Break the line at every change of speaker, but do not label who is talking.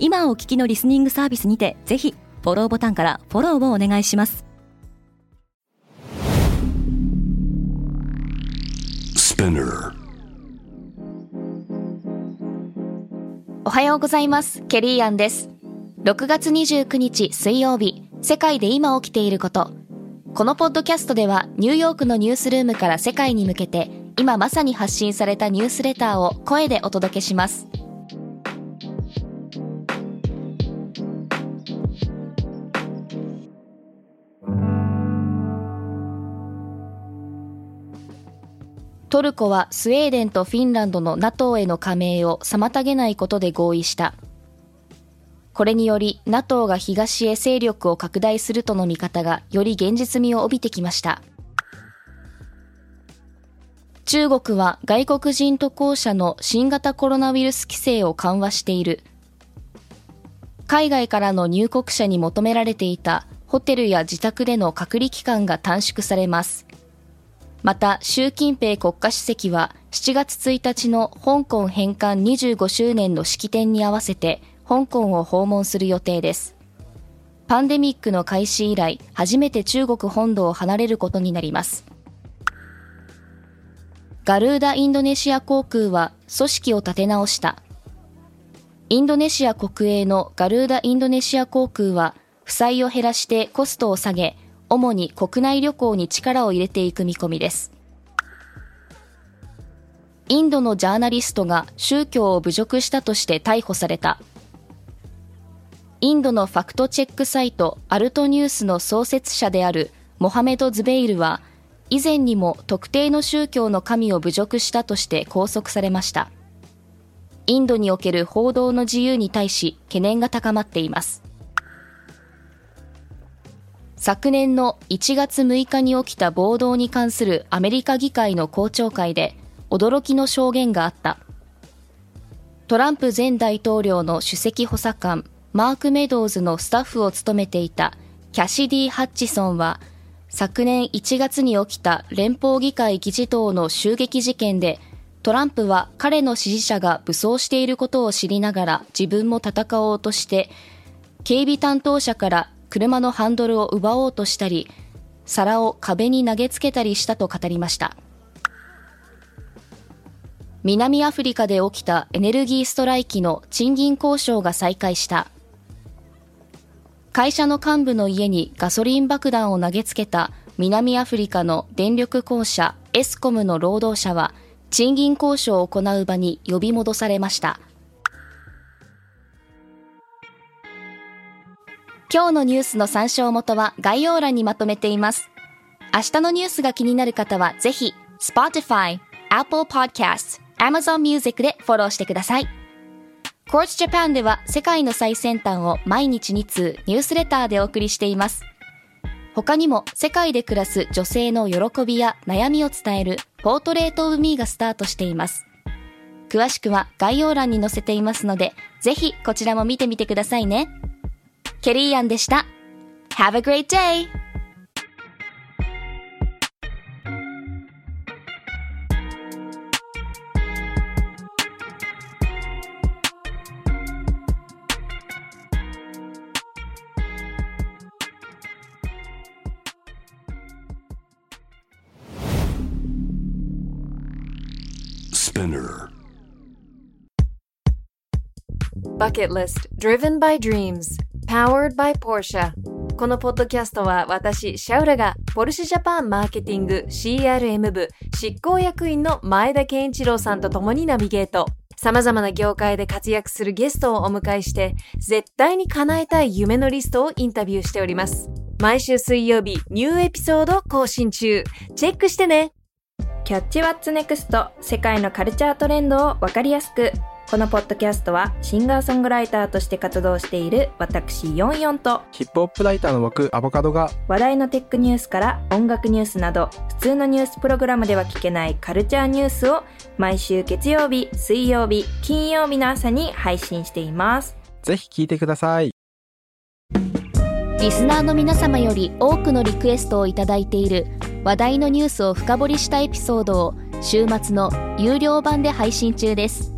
今お聞きのリスニングサービスにてぜひフォローボタンからフォローをお願いします。
おはようございます。ケリーアンです。6月29日水曜日世界で今起きていること。このポッドキャストではニューヨークのニュースルームから世界に向けて今まさに発信されたニュースレターを声でお届けしますトルコはスウェーデンとフィンランドの NATO への加盟を妨げないことで合意した。これにより NATO が東へ勢力を拡大するとの見方がより現実味を帯びてきました。中国は外国人渡航者の新型コロナウイルス規制を緩和している。海外からの入国者に求められていたホテルや自宅での隔離期間が短縮されます。また、習近平国家主席は7月1日の香港返還25周年の式典に合わせて香港を訪問する予定です。パンデミックの開始以来、初めて中国本土を離れることになります。ガルーダ・インドネシア航空は組織を立て直した。インドネシア国営のガルーダ・インドネシア航空は、負債を減らしてコストを下げ、主に国内旅行に力を入れていく見込みです。インドのジャーナリストが宗教を侮辱したとして逮捕された。インドのファクトチェックサイトアルトニュースの創設者であるモハメド・ズベイルは、以前にも特定の宗教の神を侮辱したとして拘束されました。インドにおける報道の自由に対し懸念が高まっています。昨年の1月6日に起きた暴動に関するアメリカ議会の公聴会で驚きの証言があった。トランプ前大統領の首席補佐官マーク・メドウズのスタッフを務めていたキャシディ・ハッチソンは昨年1月に起きた連邦議会議事堂の襲撃事件でトランプは彼の支持者が武装していることを知りながら自分も戦おうとして警備担当者から車のハンドルを奪おうとしたり、皿を壁に投げつけたりしたと語りました。南アフリカで起きたエネルギーストライキの賃金交渉が再開した。会社の幹部の家にガソリン爆弾を投げつけた南アフリカの電力公社エスコムの労働者は賃金交渉を行う場に呼び戻されました。今日のニュースの参照元は概要欄にまとめています。明日のニュースが気になる方はぜひ Spotify、Apple Podcasts、Amazon Music でフォローしてください。Quartz Japan では世界の最先端を毎日2通ニュースレターでお送りしています。他にも世界で暮らす女性の喜びや悩みを伝えるポートレートオブミーがスタートしています。詳しくは概要欄に載せていますので、ぜひこちらも見てみてくださいね。ケリーアンでした。Have a great day!
Bucket List Driven by Dreams Powered by Porsche このポッドキャストは私、シャウラがポルシェジャパンマーケティング CRM 部執行役員の前田健一郎さんと共にナビゲート。様々な業界で活躍するゲストをお迎えして、絶対に叶えたい夢のリストをインタビューしております。毎週水曜日、ニューエピソード更新中。チェックしてね
キャッチワッツネクスト世界のカルチャートレンドをわかりやすくこのポッドキャストはシンガーソングライターとして活動している私ヨンヨンと
ヒップホップライターの僕アボカドが
話題のテックニュースから音楽ニュースなど普通のニュースプログラムでは聞けないカルチャーニュースを毎週月曜日、水曜日、金曜日の朝に配信しています。
ぜひ聞いてください
リスナーの皆様より多くのリクエストをいただいている話題のニュースを深掘りしたエピソードを週末の有料版で配信中です